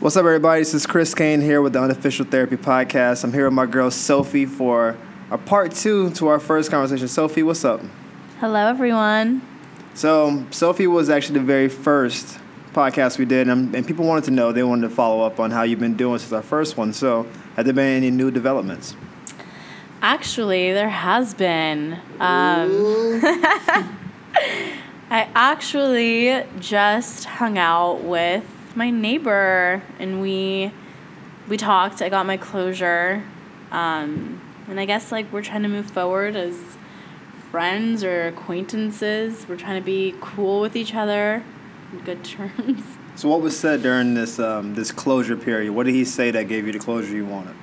What's up, everybody? This is Chris Kane here with the Unofficial Therapy Podcast. I'm here with my girl Sophie for a part two to our first conversation. Sophie, what's up? Hello, everyone. So, Sophie was actually the very first podcast we did, and, and people wanted to know, they wanted to follow up on how you've been doing since our first one. So, have there been any new developments? Actually, there has been. Um, I actually just hung out with my neighbor, and we we talked. I got my closure, um, and I guess like we're trying to move forward as friends or acquaintances. We're trying to be cool with each other, on good terms. So, what was said during this um, this closure period? What did he say that gave you the closure you wanted?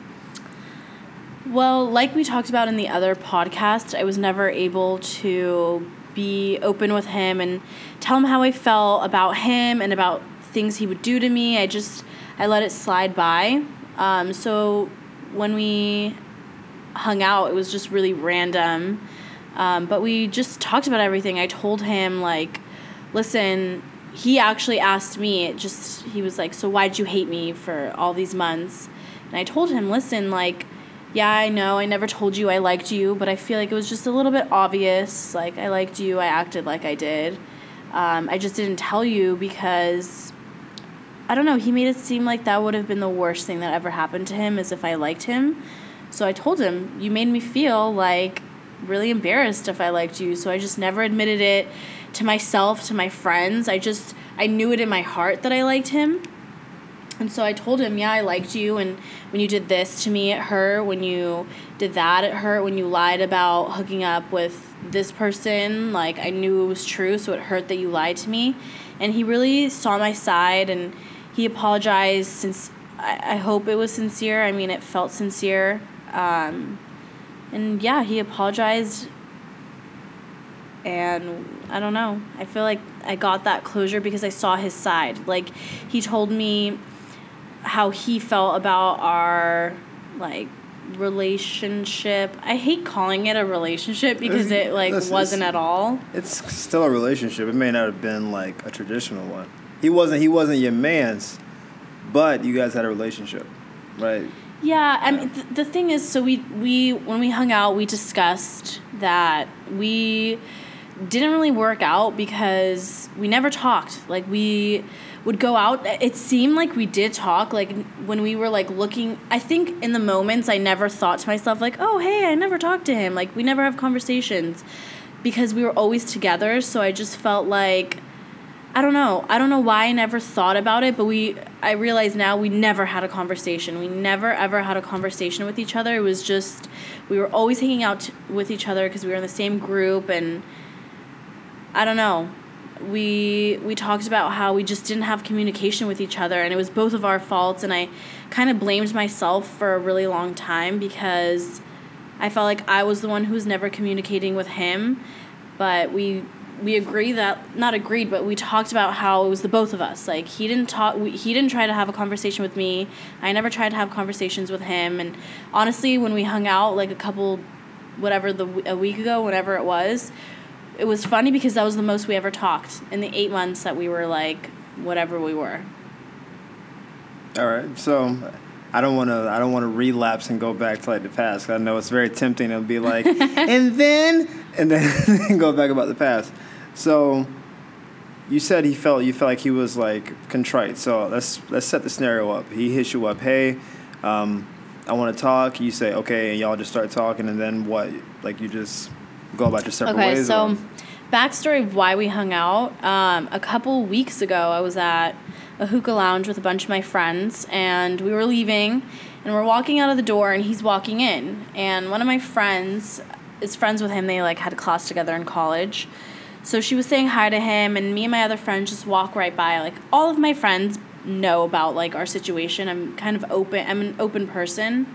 Well, like we talked about in the other podcast, I was never able to be open with him and tell him how I felt about him and about things he would do to me. I just I let it slide by. Um, so when we hung out, it was just really random. Um, but we just talked about everything. I told him like, listen. He actually asked me. It just he was like, so why'd you hate me for all these months? And I told him, listen, like yeah, I know, I never told you I liked you, but I feel like it was just a little bit obvious. Like, I liked you, I acted like I did. Um, I just didn't tell you because, I don't know, he made it seem like that would have been the worst thing that ever happened to him, is if I liked him. So I told him, You made me feel like really embarrassed if I liked you. So I just never admitted it to myself, to my friends. I just, I knew it in my heart that I liked him. And so I told him, yeah, I liked you. And when you did this to me, it hurt. When you did that, it hurt. When you lied about hooking up with this person, like I knew it was true. So it hurt that you lied to me. And he really saw my side and he apologized since I, I hope it was sincere. I mean, it felt sincere. Um, and yeah, he apologized. And I don't know. I feel like I got that closure because I saw his side. Like, he told me how he felt about our like relationship. I hate calling it a relationship because it like Listen, wasn't at all. It's still a relationship. It may not have been like a traditional one. He wasn't. He wasn't your man's, but you guys had a relationship, right? Yeah, I mean th- the thing is so we we when we hung out, we discussed that we didn't really work out because we never talked. Like we would go out it seemed like we did talk like when we were like looking i think in the moments i never thought to myself like oh hey i never talked to him like we never have conversations because we were always together so i just felt like i don't know. I don't know why i never thought about it but we i realize now we never had a conversation. We never ever had a conversation with each other. It was just we were always hanging out t- with each other because we were in the same group and i don't know. We we talked about how we just didn't have communication with each other and it was both of our faults and I kind of blamed myself for a really long time because I felt like I was the one who was never communicating with him but we we agree that not agreed but we talked about how it was the both of us like he didn't talk we, he didn't try to have a conversation with me I never tried to have conversations with him and honestly when we hung out like a couple whatever the a week ago whatever it was it was funny because that was the most we ever talked in the eight months that we were like whatever we were. All right. So I don't want to. I don't want to relapse and go back to like the past. I know it's very tempting to be like, and then and then go back about the past. So you said he felt you felt like he was like contrite. So let's let's set the scenario up. He hits you up. Hey, um, I want to talk. You say okay, and y'all just start talking, and then what? Like you just go about your separate Okay, ways. so or- backstory of why we hung out. Um, a couple weeks ago, I was at a hookah lounge with a bunch of my friends, and we were leaving, and we're walking out of the door, and he's walking in, and one of my friends is friends with him. They like had a class together in college. So she was saying hi to him, and me and my other friends just walk right by. Like all of my friends know about like our situation. I'm kind of open. I'm an open person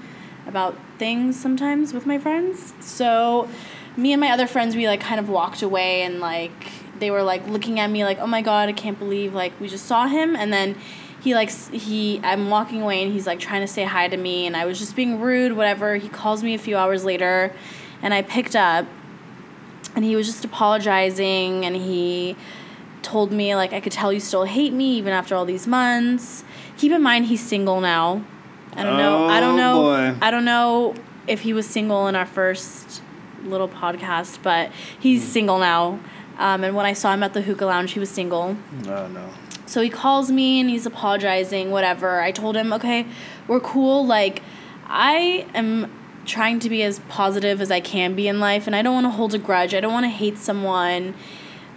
about things sometimes with my friends. So me and my other friends, we like kind of walked away, and like they were like looking at me like, oh my god, I can't believe like we just saw him, and then he like he I'm walking away and he's like trying to say hi to me and I was just being rude whatever he calls me a few hours later and I picked up and he was just apologizing and he told me like I could tell you still hate me even after all these months. Keep in mind he's single now. I don't know. I don't Oh, know. boy. I don't know if he was single in our first little podcast, but he's single now. Um, and when I saw him at the hookah lounge, he was single. Oh no. So he calls me and he's apologizing, whatever. I told him, okay, we're cool. Like, I am trying to be as positive as I can be in life, and I don't want to hold a grudge. I don't want to hate someone.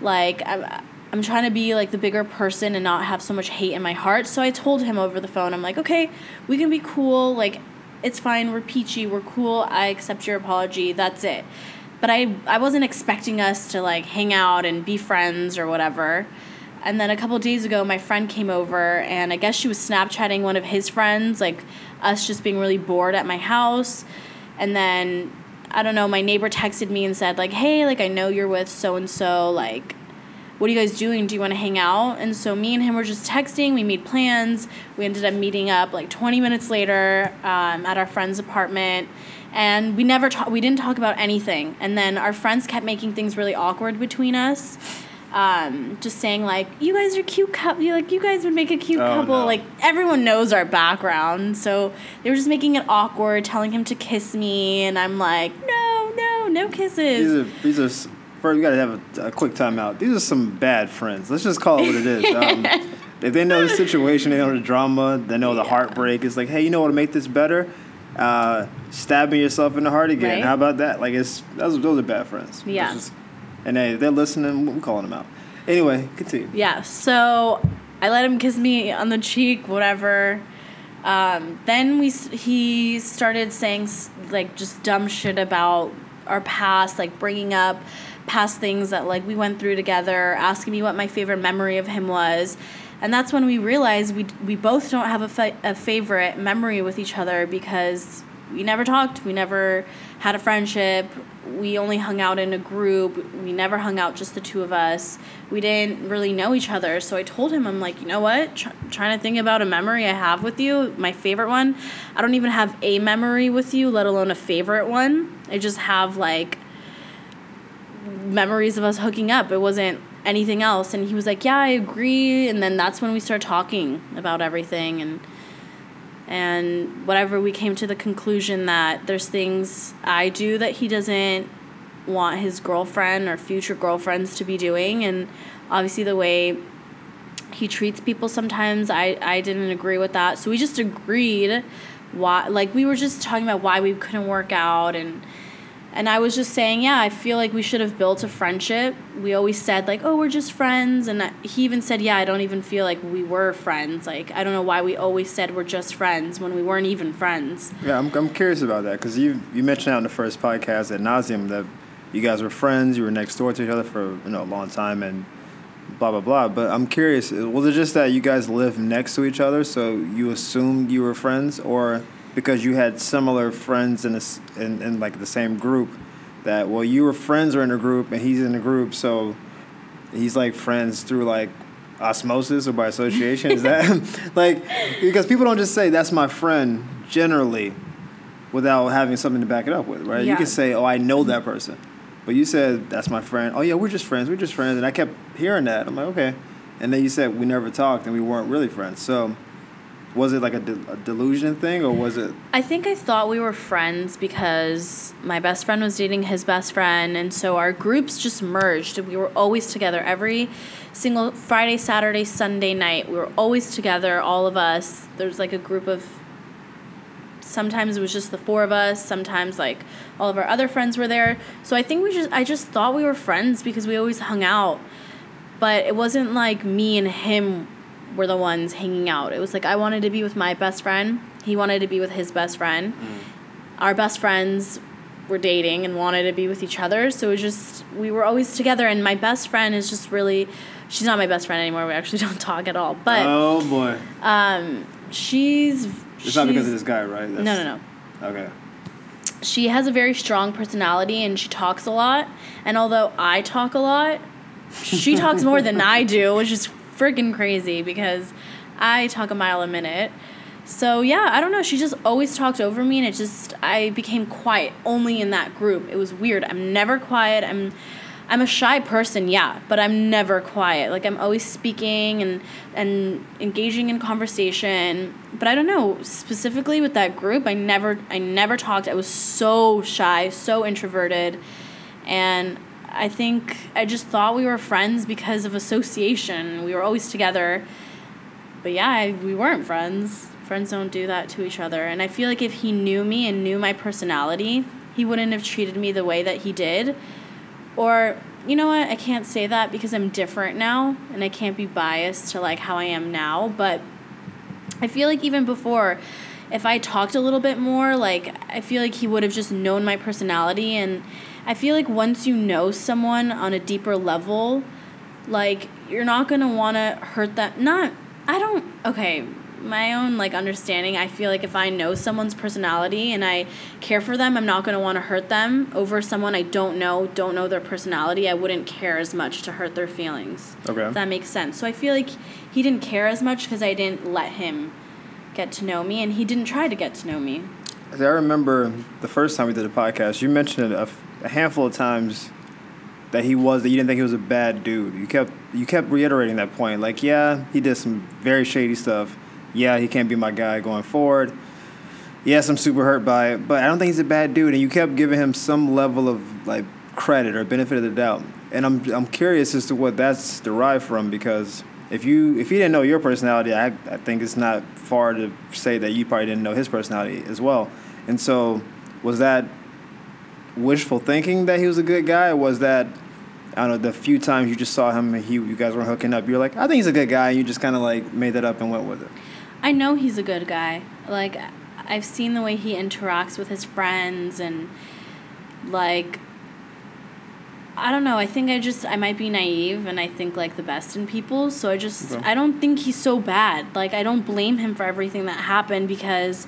Like, I'm, I'm trying to be like the bigger person and not have so much hate in my heart. So I told him over the phone, I'm like, okay, we can be cool. Like, it's fine. We're peachy. We're cool. I accept your apology. That's it. But I, I wasn't expecting us to like hang out and be friends or whatever. And then a couple days ago, my friend came over, and I guess she was Snapchatting one of his friends, like us just being really bored at my house. And then, I don't know, my neighbor texted me and said, like, hey, like, I know you're with so and so, like, what are you guys doing? Do you want to hang out? And so me and him were just texting. We made plans. We ended up meeting up like 20 minutes later um, at our friend's apartment. And we never talk. We didn't talk about anything. And then our friends kept making things really awkward between us. Um, just saying like, you guys are cute couple. Like you guys would make a cute Oh, couple. no. Like everyone knows our background, so they were just making it awkward, telling him to kiss me, and I'm like, no, no, no kisses. These are these are first. We gotta have a, a quick timeout. These are some bad friends. Let's just call it what it is. Um, if they know the situation, they know the drama, they know the heartbreak. It's like, hey, you know what to make this better? Uh, stabbing yourself in the heart again. Right. How about that? Like it's those, those are bad friends. Yeah. just- and hey, if they're listening. I'm calling them out. Anyway, continue. Yeah, so I let him kiss me on the cheek, whatever. Um, then we he started saying like just dumb shit about our past, like bringing up past things that like we went through together, asking me what my favorite memory of him was. And that's when we realized we we both don't have a, fa- a favorite memory with each other because we never talked, we never had a friendship, we only hung out in a group, we never hung out just the two of us. We didn't really know each other. So I told him, I'm like, you know what? Tr- trying to think about a memory I have with you, my favorite one. I don't even have a memory with you, let alone a favorite one. I just have like memories of us hooking up. It wasn't anything else. And he was like, "Yeah, I agree." And then that's when we started talking about everything and and whatever we came to the conclusion that there's things I do that he doesn't want his girlfriend or future girlfriends to be doing. And obviously the way he treats people sometimes I, I didn't agree with that. So we just agreed why like we were just talking about why we couldn't work out and and I was just saying, yeah, I feel like we should have built a friendship. We always said like, oh, we're just friends, and he even said, yeah, I don't even feel like we were friends. Like I don't know why we always said we're just friends when we weren't even friends. Yeah, I'm, I'm curious about that because you you mentioned out in the first podcast ad nauseam that you guys were friends, you were next door to each other for you know a long time, and blah blah blah. But I'm curious, was it just that you guys lived next to each other, so you assumed you were friends, or because you had similar friends in this in, in like the same group, that well you were friends or in a group and he's in a group, so he's like friends through like osmosis or by association is that like because people don't just say that's my friend generally without having something to back it up with right? Yeah. you can say oh i know that person but you said that's my friend. Oh yeah we're just friends we're just friends and i kept hearing that. I'm like okay and then you said we never talked and we weren't really friends so was it like a, de- a delusion thing or was it I think I thought we were friends because my best friend was dating his best friend, and so our groups just merged. We were always together every single Friday, Saturday, Sunday night. We were always together, all of us. There's like a group of. Sometimes it was just the four of us. Sometimes like all of our other friends were there. So I think we just I just thought we were friends because we always hung out, but it wasn't like me and him were the ones hanging out. It was like I wanted to be with my best friend. He wanted to be with his best friend. Our best friends were dating and wanted to be with each other. So it was just we were always together. And my best friend is just really, she's not my best friend anymore. We actually don't talk at all. But oh boy um, she's it's not because of this guy right no no no okay she has a very strong personality and she talks a lot. And although I talk a lot, she talks more than I do, which is freaking crazy because I talk a mile a minute. So yeah, I don't know. She just always talked over me, and it just I became quiet only in that group. It was weird. I'm never quiet. I'm I'm a shy person, yeah, but I'm never quiet. Like I'm always speaking and and engaging in conversation. But I don't know, specifically with that group, I never I never talked. I was so shy, so introverted. And I think I just thought we were friends because of association. We were always together. But yeah, I, we weren't friends. Friends don't do that to each other. And I feel like if he knew me and knew my personality, he wouldn't have treated me the way that he did or you know what i can't say that because i'm different now and i can't be biased to like how i am now but i feel like even before if i talked a little bit more like i feel like he would have just known my personality and i feel like once you know someone on a deeper level like you're not going to want to hurt them not i don't okay my own like understanding i feel like if i know someone's personality and i care for them i'm not going to want to hurt them over someone i don't know don't know their personality i wouldn't care as much to hurt their feelings. Okay. if that makes sense. So i feel like he didn't care as much because i didn't let him get to know me and he didn't try to get to know me. I remember the first time we did a podcast, you mentioned it a, a handful of times that he was that you didn't think he was a bad dude. You kept you kept reiterating that point. Like, yeah, he did some very shady stuff. Yeah, he can't be my guy going forward. Yes, I'm super hurt by it, but I don't think he's a bad dude. And you kept giving him some level of like credit or benefit of the doubt. And I'm I'm curious as to what that's derived from because if you if he didn't know your personality, I I think it's not far to say that you probably didn't know his personality as well. And so, was that wishful thinking that he was a good guy, or was that I don't know the few times you just saw him and he you guys were hooking up, you're like, I think he's a good guy, and you just kind of like made that up and went with it. I know he's a good guy. Like I've seen the way he interacts with his friends and like I don't know. I think I just I might be naive and I think like the best in people. So I just Okay. I don't think he's so bad. Like I don't blame him for everything that happened because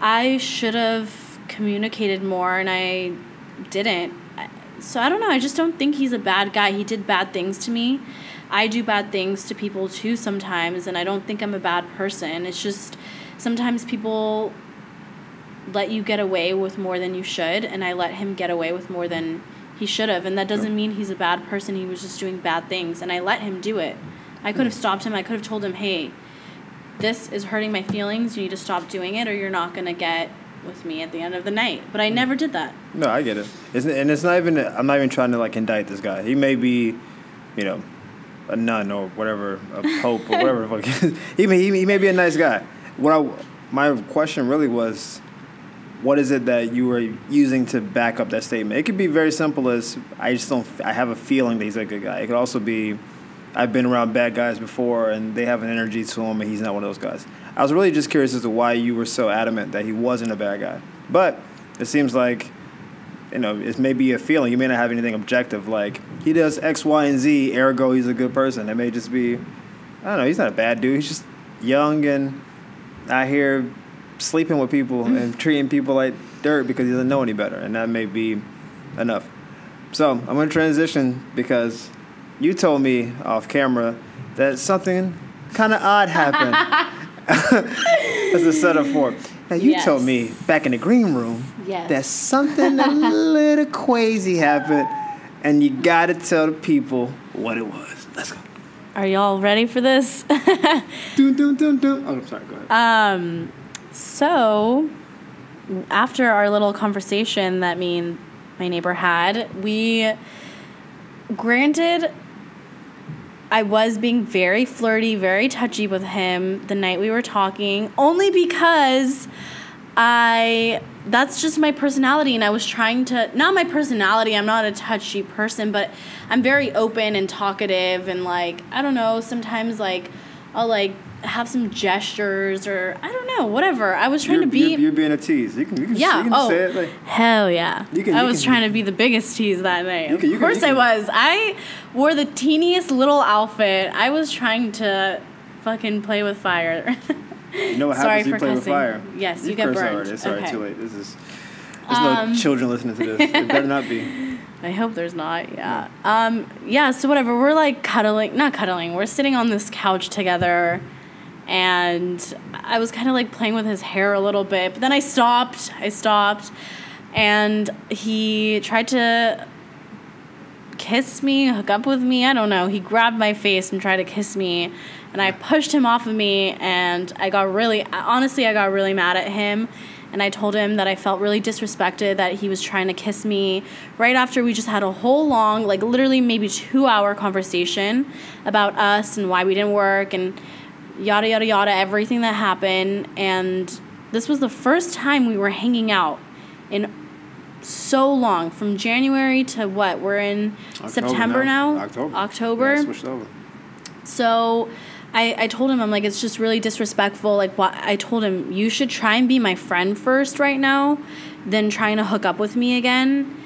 I should have communicated more and I didn't. So I don't know. I just don't think he's a bad guy. He did bad things to me. I do bad things to people too sometimes and I don't think I'm a bad person. It's just sometimes people let you get away with more than you should and I let him get away with more than he should have and that doesn't mean he's a bad person. He was just doing bad things and I let him do it. I could have hmm. stopped him. I could have told him, "Hey, this is hurting my feelings. You need to stop doing it or you're not going to get with me at the end of the night." But I hmm. never did that. No, I get it. It's, and it's not even. I'm not even trying to like indict this guy. He may be, you know, a nun or whatever, a pope or whatever. the fuck. he may he, he may be a nice guy. What I my question really was, what is it that you were using to back up that statement? It could be very simple as I just don't. I have a feeling that he's a good guy. It could also be. I've been around bad guys before, and they have an energy to him, and he's not one of those guys. I was really just curious as to why you were so adamant that he wasn't a bad guy. But it seems like you know, it may be a feeling. You may not have anything objective like he does X, Y, and Z, ergo he's a good person. It may just be, I don't know, he's not a bad dude. He's just young and out here sleeping with people and mm. treating people like dirt because he doesn't know any better, and that may be enough. So I'm gonna transition because you told me off camera that something kind of odd happened. That's a setup for. Now you Yes. told me back in the green room Yes. that something a little crazy happened, and you gotta tell the people what it was. Let's go. Are y'all ready for this? Dun, dun, dun, dun. Oh, I'm sorry. Go ahead. Um, so after our little conversation that me and my neighbor had, we granted I was being very flirty, very touchy with him the night we were talking, only because I that's just my personality and I was trying to not my personality, I'm not a touchy person, but I'm very open and talkative and like I don't know, sometimes like I'll like have some gestures or I don't know, whatever. I was trying you're, to be you're, you're being a tease. You can, you can, yeah. you can oh, say it. Like, hell yeah. You can- I was trying to be the biggest tease that night. You of you course you I was. I wore the teeniest little outfit. I was trying to fucking play with fire. you know what Sorry happens you for play with fire? Yes, you You've get burned. already. It's Okay. too late. This is. There's Um, no children listening to this. It better not be. I hope there's not. Yeah. Um. Yeah. So whatever. We're like cuddling. Not cuddling. We're sitting on this couch together, and I was kind of like playing with his hair a little bit. But then I stopped. I stopped, and he tried to kiss me, hook up with me. I don't know. He grabbed my face and tried to kiss me, and I pushed him off of me, and I got really, honestly, I got really mad at him. And I told him that I felt really disrespected that he was trying to kiss me right after we just had a whole long, like literally maybe two hour conversation about us and why we didn't work and yada, yada, yada, everything that happened. And this was the first time we were hanging out in so long from January to what? We're in October September now? October. October. Yeah, switched over. So I, I told him, I'm like, it's just really disrespectful. Like, what I told him, you should try and be my friend first right now, than trying to hook up with me again.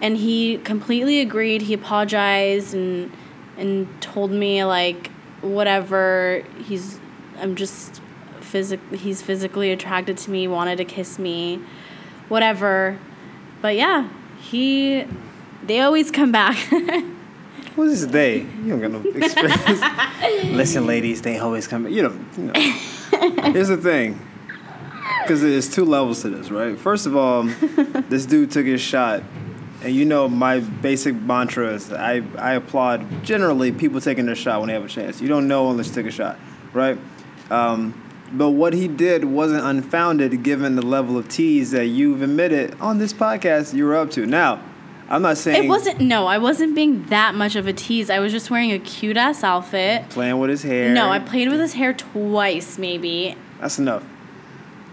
And he completely agreed. He apologized and and told me like whatever. He's I'm just physic he's physically attracted to me, wanted to kiss me, whatever. But yeah, he they always come back. what is this they? You don't got no experience. Listen, ladies, they always come. You know, you know. Here's the thing, because there's two levels to this, right? First of all, this dude took his shot, and you know my basic mantra is I I applaud generally people taking their shot when they have a chance. You don't know unless you take a shot, right? Um, but what he did wasn't unfounded given the level of tease that you've admitted on this podcast you were up to. Now, I'm not saying It wasn't no, I wasn't being that much of a tease. I was just wearing a cute ass outfit. playing with his hair. No, I played with his hair twice, maybe. That's enough.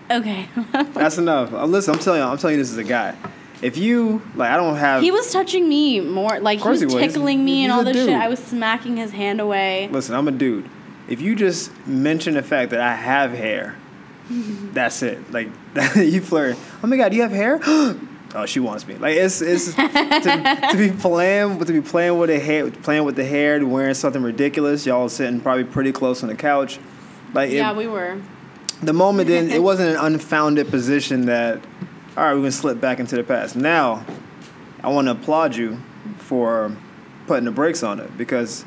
Okay. That's enough. Uh, listen, I'm telling you, I'm telling you, this is a guy. If you like, I don't have. he was touching me more, like he was he was. Tickling me and he's all a this shit. I was smacking his hand away. Listen, I'm a dude. If you just mention the fact that I have hair, that's it. Like you flirt. Oh my god, do you have hair? oh, she wants me. Like it's it's to, to be playing to be playing with the hair, playing with the hair, wearing something ridiculous. Y'all sitting probably pretty close on the couch. Like it, Yeah, we were. the moment then it wasn't an unfounded position that all right we're gonna slip back into the past now i want to applaud you for putting the brakes on it because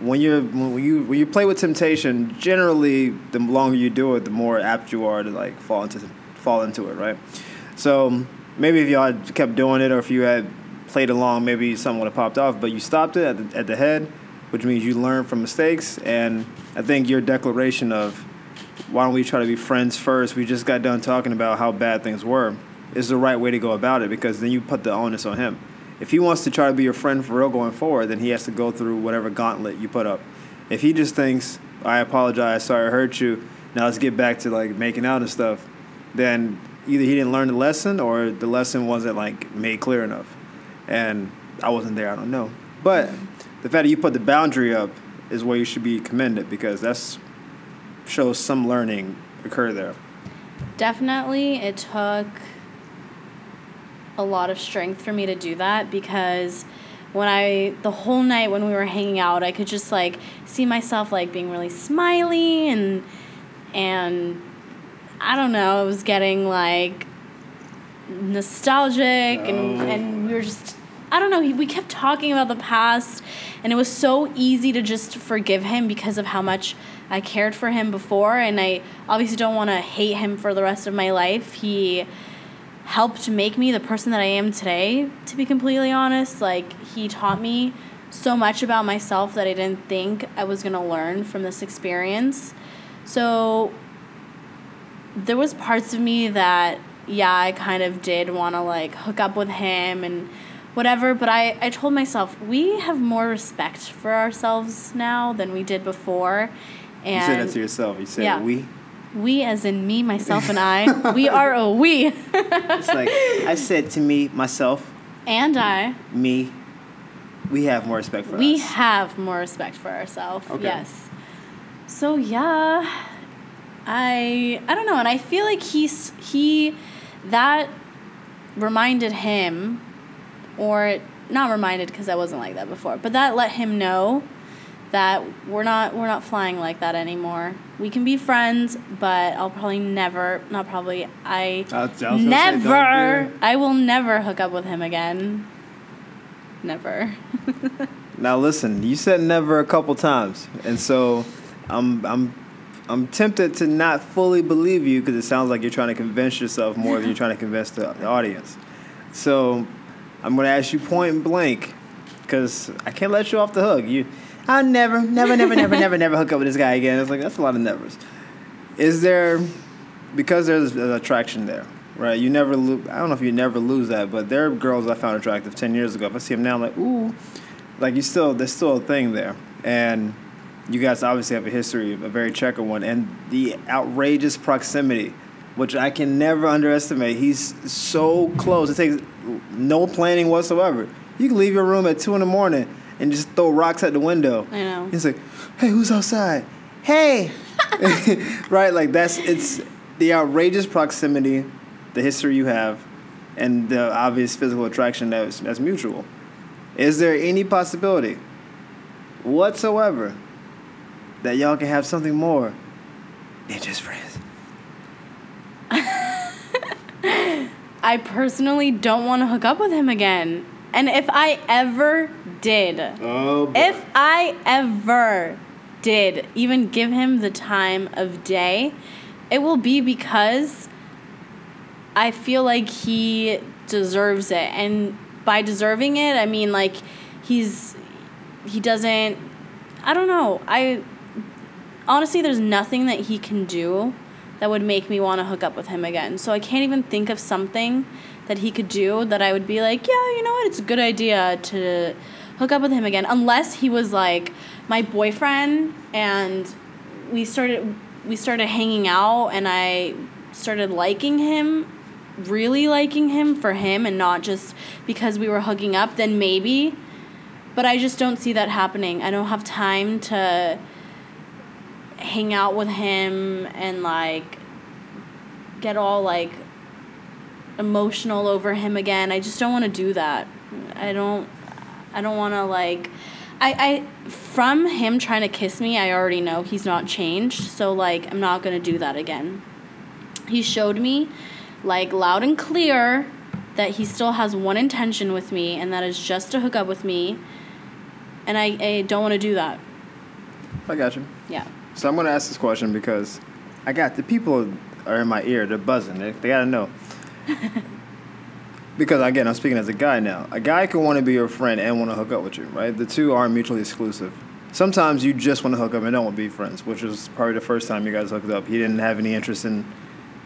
when you're when you when you play with temptation generally the longer you do it the more apt you are to like fall into fall into it right so maybe if y'all had kept doing it or if you had played along maybe something would have popped off but you stopped it at the, at the head which means you learn from mistakes and i think your declaration of why don't we try to be friends first? We just got done talking about how bad things were. Is the right way to go about it because then you put the onus on him. If he wants to try to be your friend for real going forward, then he has to go through whatever gauntlet you put up. If he just thinks, I apologize, sorry I hurt you, now let's get back to like making out and stuff, then either he didn't learn the lesson or the lesson wasn't like made clear enough. And I wasn't there, I don't know. But the fact that you put the boundary up is where you should be commended because that's shows some learning occur there. Definitely, it took a lot of strength for me to do that because when I the whole night when we were hanging out, I could just like see myself like being really smiley and and I don't know, I was getting like nostalgic and Oh. and we were just I don't know, he, we kept talking about the past and it was so easy to just forgive him because of how much I cared for him before and I obviously don't want to hate him for the rest of my life. He helped make me the person that I am today, to be completely honest. Like, he taught me so much about myself that I didn't think I was going to learn from this experience. So, there was parts of me that, yeah, I kind of did want to, like, hook up with him and whatever, but I, I told myself, we have more respect for ourselves now than we did before. And you said that to yourself. You said Yeah. we. We, as in me, myself, and I, we are a we. It's like I said to me, myself, and I, me. We have more respect for we us. have more respect for ourselves. Okay. Yes. So yeah, I I don't know, and I feel like he's he that reminded him, or not reminded because I wasn't like that before, but that let him know that we're not we're not flying like that anymore. We can be friends, but I'll probably never not probably I I was- I was gonna say, never I will never hook up with him again. Never. Now listen, you said never a couple times, and so I'm I'm I'm tempted to not fully believe you because it sounds like you're trying to convince yourself more than you're trying to convince the, the audience. So I'm going to ask you point blank, because I can't let you off the hook. You, I'll never, never, never, never, never, never hook up with this guy again. It's like that's a lot of nevers. Is there because there's an attraction there, right? You never lose. I don't know if you never lose that, but there are girls I found attractive ten years ago. If I see them now, I'm like ooh, like you still there's still a thing there, and you guys obviously have a history, a very checkered one, and the outrageous proximity, which I can never underestimate. He's so close. It takes no planning whatsoever. You can leave your room at two in the morning and just throw rocks at the window. I know. He's like, "Hey, who's outside? Hey." right, like that's it's the outrageous proximity, the history you have, and the obvious physical attraction that's that's mutual. Is there any possibility whatsoever that y'all can have something more than just friends? I personally don't want to hook up with him again. And if I ever did, Oh, boy. if I ever did even give him the time of day, it will be because I feel like he deserves it. And by deserving it, I mean like he's he doesn't I don't know. I honestly there's nothing that he can do that would make me want to hook up with him again. So I can't even think of something that he could do that I would be like, yeah, you know what? It's a good idea to hook up with him again unless he was like my boyfriend and we started we started hanging out and I started liking him, really liking him for him and not just because we were hooking up, then maybe. But I just don't see that happening. I don't have time to hang out with him and like get all like emotional over him again. I just don't want to do that. I don't I don't want to like I I from him trying to kiss me, I already know he's not changed. So like I'm not going to do that again. He showed me like loud and clear that he still has one intention with me and that is just to hook up with me. And I, I don't want to do that. I got you. Yeah. So I'm gonna ask this question because I got the people are in my ear. They're buzzing. They, they gotta know. because again, I'm speaking as a guy now. A guy can want to be your friend and want to hook up with you, right? The two aren't mutually exclusive. Sometimes you just want to hook up and don't want to be friends, which was probably the first time you guys hooked up. He didn't have any interest in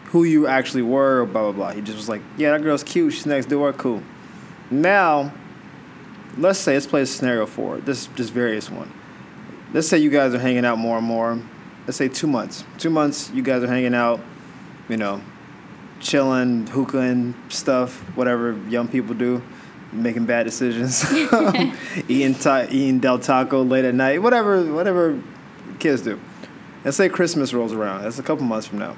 who you actually were, blah blah blah. He just was like, "Yeah, that girl's cute. She's next door. Cool." Now, let's say let's play a scenario for it. This just various one let's say you guys are hanging out more and more. Let's say two months. Two months, you guys are hanging out, you know, chilling, hookahing, stuff, whatever young people do, making bad decisions, um, eating ta- eating Del Taco late at night, whatever, whatever kids do. Let's say Christmas rolls around. That's a couple months from now.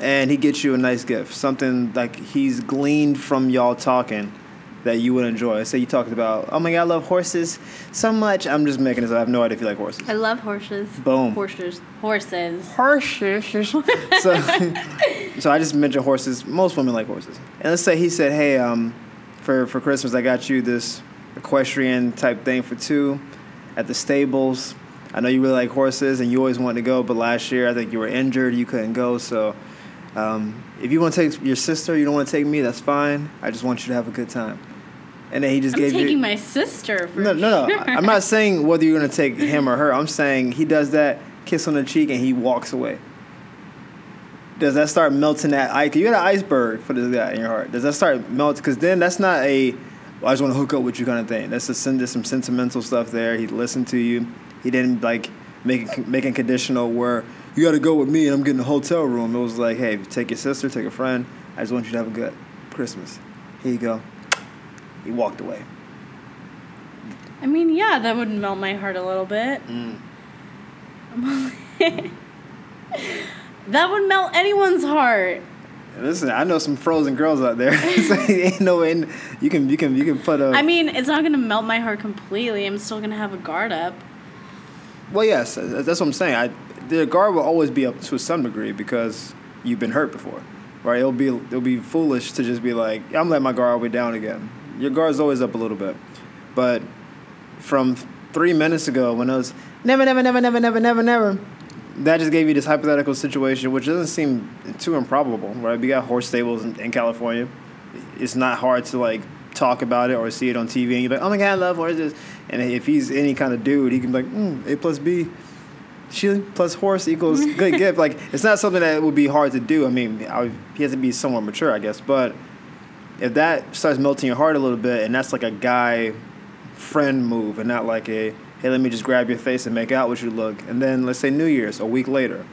And he gets you a nice gift, something like he's gleaned from y'all talking that you would enjoy. Say you talked about, oh my god, I love horses so much. I'm just making this. up. I have no idea if you like horses. I love horses. Boom. Horses. Horses. Horses. so, so I just mentioned horses. Most women like horses. And let's say he said, hey, um, for for Christmas, I got you this equestrian type thing for two at the stables. I know you really like horses and you always wanted to go, but last year I think you were injured, you couldn't go. So um, if you want to take your sister, you don't want to take me, that's fine. I just want you to have a good time. And then he just I'm gave taking you. my sister for No, no, no. I'm not saying whether you're gonna take him or her. I'm saying he does that kiss on the cheek and he walks away. Does that start melting that ice? You got an iceberg for this guy in your heart. Does that start melting? Because then that's not a well, I just want to hook up with you kind of thing. That's a, there's some sentimental stuff there. He listened to you. He didn't like make it, making conditional where you got to go with me and I'm getting a hotel room. It was like, hey, take your sister, take a friend. I just want you to have a good Christmas. Here you go. He walked away. I mean, yeah, that would melt my heart a little bit. Mm. that would melt anyone's heart. Listen, I know some frozen girls out there. so ain't no way you can you can you can put a. I mean, it's not gonna melt my heart completely. I'm still gonna have a guard up. well, yes, that's what I'm saying. I, the guard will always be up to some degree because you've been hurt before, right? It'll be it'll be foolish to just be like, I'm letting my guard all the way down again. Your guard's always up a little bit, but from three minutes ago when I was never, never, never, never, never, never, never. That just gave you this hypothetical situation, which doesn't seem too improbable, right? We got horse stables in, in California. It's not hard to like talk about it or see it on TV, and you're like, oh my god, I love this? And if he's any kind of dude, he can be like, mm, A plus B. She plus horse equals good gift. Like it's not something that would be hard to do. I mean, I would, he has to be somewhat mature, I guess. But if that starts melting your heart a little bit, and that's like a guy friend move, and not like a hey, let me just grab your face and make out with you look. And then let's say New Year's, a week later.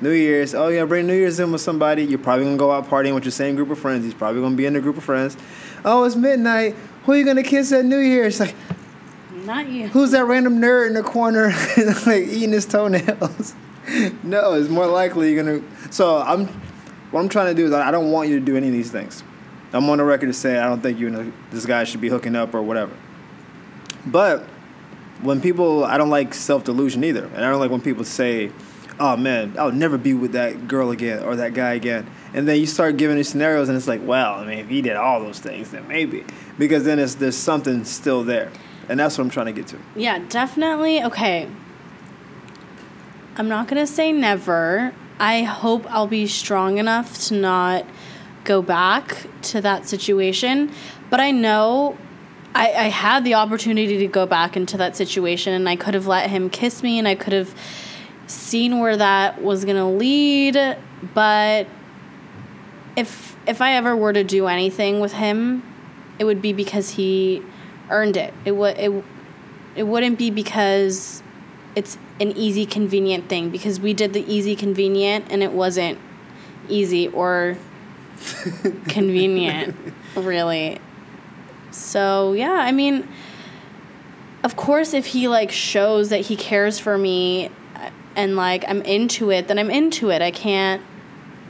New Year's, oh yeah, bring New Year's in with somebody. You're probably gonna go out partying with your same group of friends. He's probably gonna be in a group of friends. Oh, it's midnight. Who are you gonna kiss at New Year's? Like, Not you. who's that random nerd in the corner, like eating his toenails? no, it's more likely you're gonna. So I'm, what I'm trying to do is I don't want you to do any of these things. I'm on the record to say I don't think you and this guy should be hooking up or whatever. But when people, I don't like self delusion either, and I don't like when people say, "Oh man, I'll never be with that girl again or that guy again," and then you start giving these scenarios, and it's like, well, I mean, if he did all those things, then maybe, because then it's there's something still there, and that's what I'm trying to get to. Yeah, definitely. Okay. I'm not to say never. I hope I'll be strong enough to not go back to that situation. But I know I, I had the opportunity to go back into that situation and I could have let him kiss me and I could have seen where that was going to lead. But if if I ever were to do anything with him, it would be because he earned it. It would it it wouldn't be because it's an easy convenient thing because we did the easy convenient and it wasn't easy or convenient really. So, yeah, I mean of course if he like shows that he cares for me uh, and like I'm into it, then I'm into it. I can't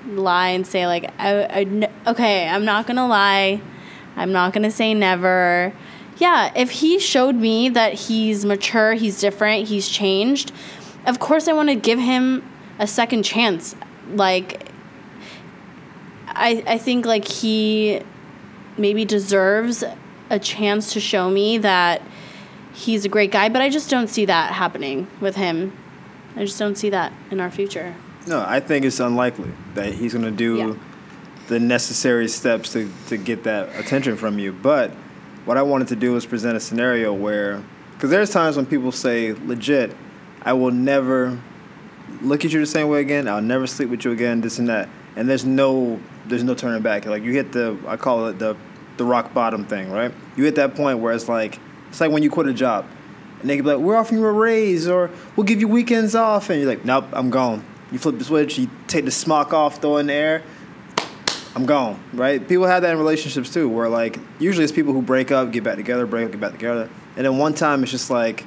lie and say like I, I okay i'm not gonna lie i'm not gonna say never yeah if he showed me that he's mature he's different he's changed of course i want to give him a second chance like i i think like he maybe deserves a chance to show me that he's a great guy but i just don't see that happening with him i just don't see that in our future No, I think it's unlikely that he's going to do Yeah. the necessary steps to, to get that attention from you. But what I wanted to do was present a scenario where, because there's times when people say, legit, I will never look at you the same way again. I'll never sleep with you again. This and that. And there's no there's no turning back. Like you hit the I call it the the rock bottom thing, right? You hit that point where it's like it's like when you quit a job. And they can be like, we're offering you a raise or we'll give you weekends off. And you're like, nope, I'm gone. You flip the switch, you take the smock off, throw it in the air, I'm gone, right? People have that in relationships too, where like usually it's people who break up, get back together, break up, get back together. And then one time it's just like,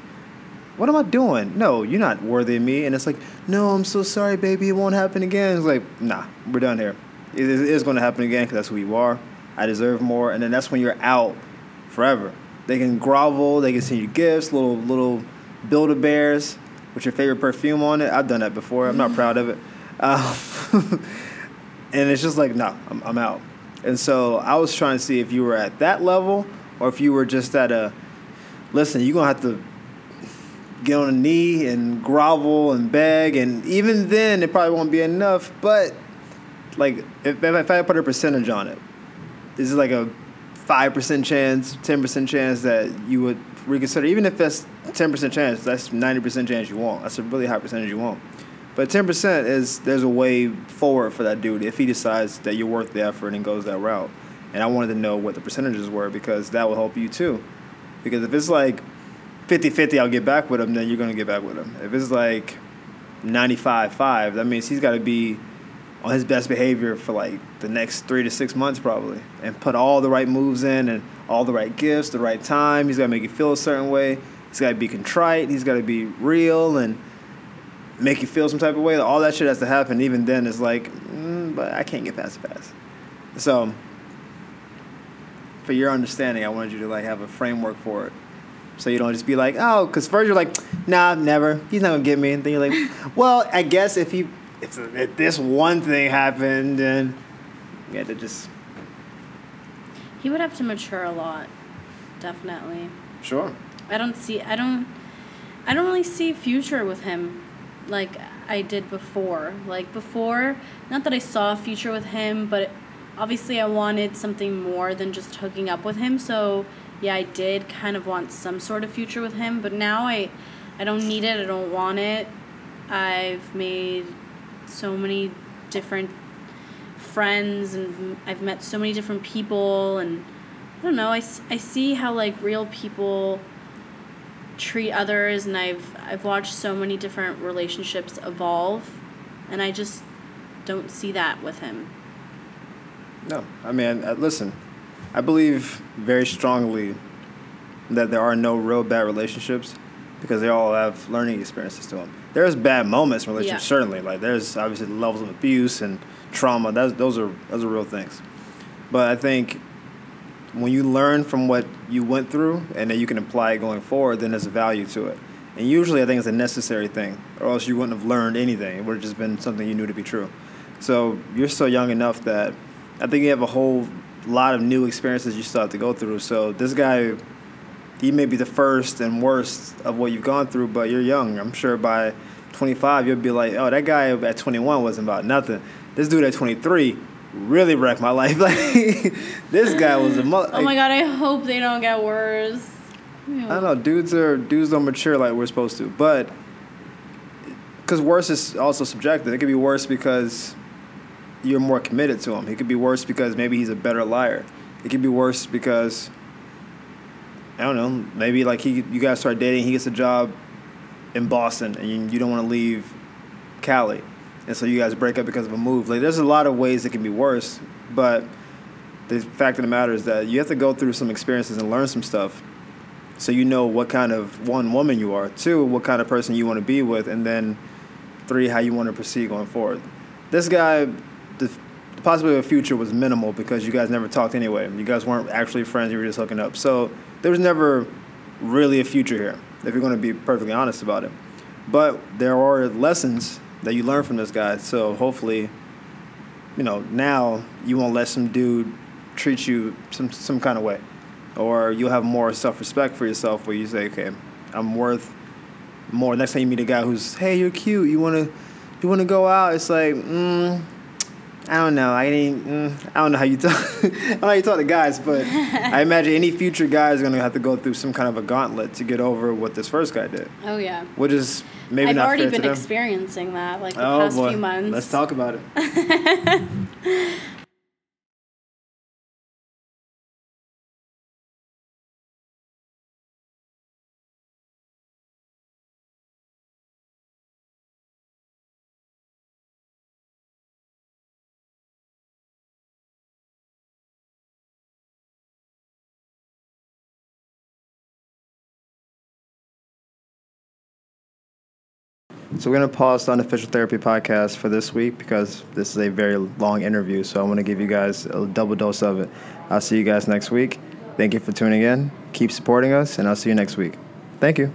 what am I doing? No, you're not worthy of me. And it's like, no, I'm so sorry, baby, it won't happen again. It's like, nah, we're done here. It is, going to happen again because that's who you are. I deserve more. And then that's when you're out forever. They can grovel, they can send you gifts, little little Build a Bears with your favorite perfume on it. I've done that before. I'm not proud of it. Um, and it's just like, no, I'm, I'm out. And so I was trying to see if you were at that level or if you were just at a, listen, you're going to have to get on a knee and grovel and beg. And even then, it probably won't be enough. But, like, if, if I put a percentage on it, is like a 5% chance, 10% chance that you would reconsider. Even if that's 10% chance, that's 90% chance you won't. That's a really high percentage you won't. But 10% is there's a way forward for that dude if he decides that you're worth the effort and goes that route. And I wanted to know what the percentages were because that will help you too. Because if it's like 50 50, I'll get back with him, then you're to get back with him. If it's like 95 5, that means he's got to be on his best behavior for like the next three to six months probably and put all the right moves in and all the right gifts, the right time. He's got to make you feel a certain way. He's got to be contrite. He's got to be real and make you feel some type of way. All that shit has to happen. Even then, it's like, mm, but I can't get past the past. So, for your understanding, I wanted you to like have a framework for it. So you don't just be like, oh, because first you're like, nah, never. He's not gonna get me. And then you're like, well, I guess if he, if, if this one thing happened, and you had to just He would have to mature a lot, definitely. sure. I don't see. I don't. I don't really see future with him, like I did before. Like before, not that I saw a future with him, but obviously I wanted something more than just hooking up with him. So yeah, I did kind of want some sort of future with him, but now I I don't need it. I don't want it. I've made so many different friends and I've met so many different people and I don't know, I, I see how like real people treat others and I've I've watched so many different relationships evolve and I just don't see that with him. No, I mean, uh, listen, I believe very strongly that there are no real bad relationships because they all have learning experiences to them. There's bad moments in relationships, yeah. certainly. Like there's obviously levels of abuse and trauma. That's those are those are real things. But I think when you learn from what you went through and then you can apply it going forward, then there's a value to it. And usually, I think it's a necessary thing, or else you wouldn't have learned anything. It would have just been something you knew to be true. So you're still young enough that I think you have a whole lot of new experiences you still have to go through. So this guy, he may be the first and worst of what you've gone through, but you're young. I'm sure by 25 you'll be like, oh, that guy at 21 wasn't about nothing. This dude at 23 really wrecked my life. Like this guy was a mother. Oh my god, I hope they don't get worse. I don't know. Dudes are dudes don't mature like we're supposed to, but because worse is also subjective. It could be worse because you're more committed to him. It could be worse because maybe he's a better liar. It could be worse because I don't know. Maybe like he, you guys start dating. He gets a job in Boston, and you, you don't want to leave Cali, and so you guys break up because of a move. Like there's a lot of ways it can be worse, but the fact of the matter is that you have to go through some experiences and learn some stuff, so you know what kind of one woman you are, two what kind of person you want to be with, and then three how you want to proceed going forward. This guy the, the possibility of a future was minimal because you guys never talked anyway. You guys weren't actually friends. You were just hooking up. So there was never really a future here, if you're going to be perfectly honest about it. But there are lessons that you learn from this guy. So hopefully, you know, now you won't let some dude treat you some some kind of way, or you'll have more self respect for yourself, where you say, okay, I'm worth more. Next time you meet a guy who's, hey, you're cute. You wanna you wanna go out? It's like, mm, I don't know. I didn't. Mm, I don't know how you talk. I don't know how you talk to guys, but I imagine any future guy is going to have to go through some kind of a gauntlet to get over what this first guy did. Oh yeah. Which is maybe I've not. I've already been experiencing that, like the oh, past boy. few months. Let's talk about it. So we're going to pause the unofficial therapy podcast for this week because this is a very long interview. So I want to give you guys a double dose of it. I'll see you guys next week. Thank you for tuning in. Keep supporting us, and I'll see you next week. Thank you.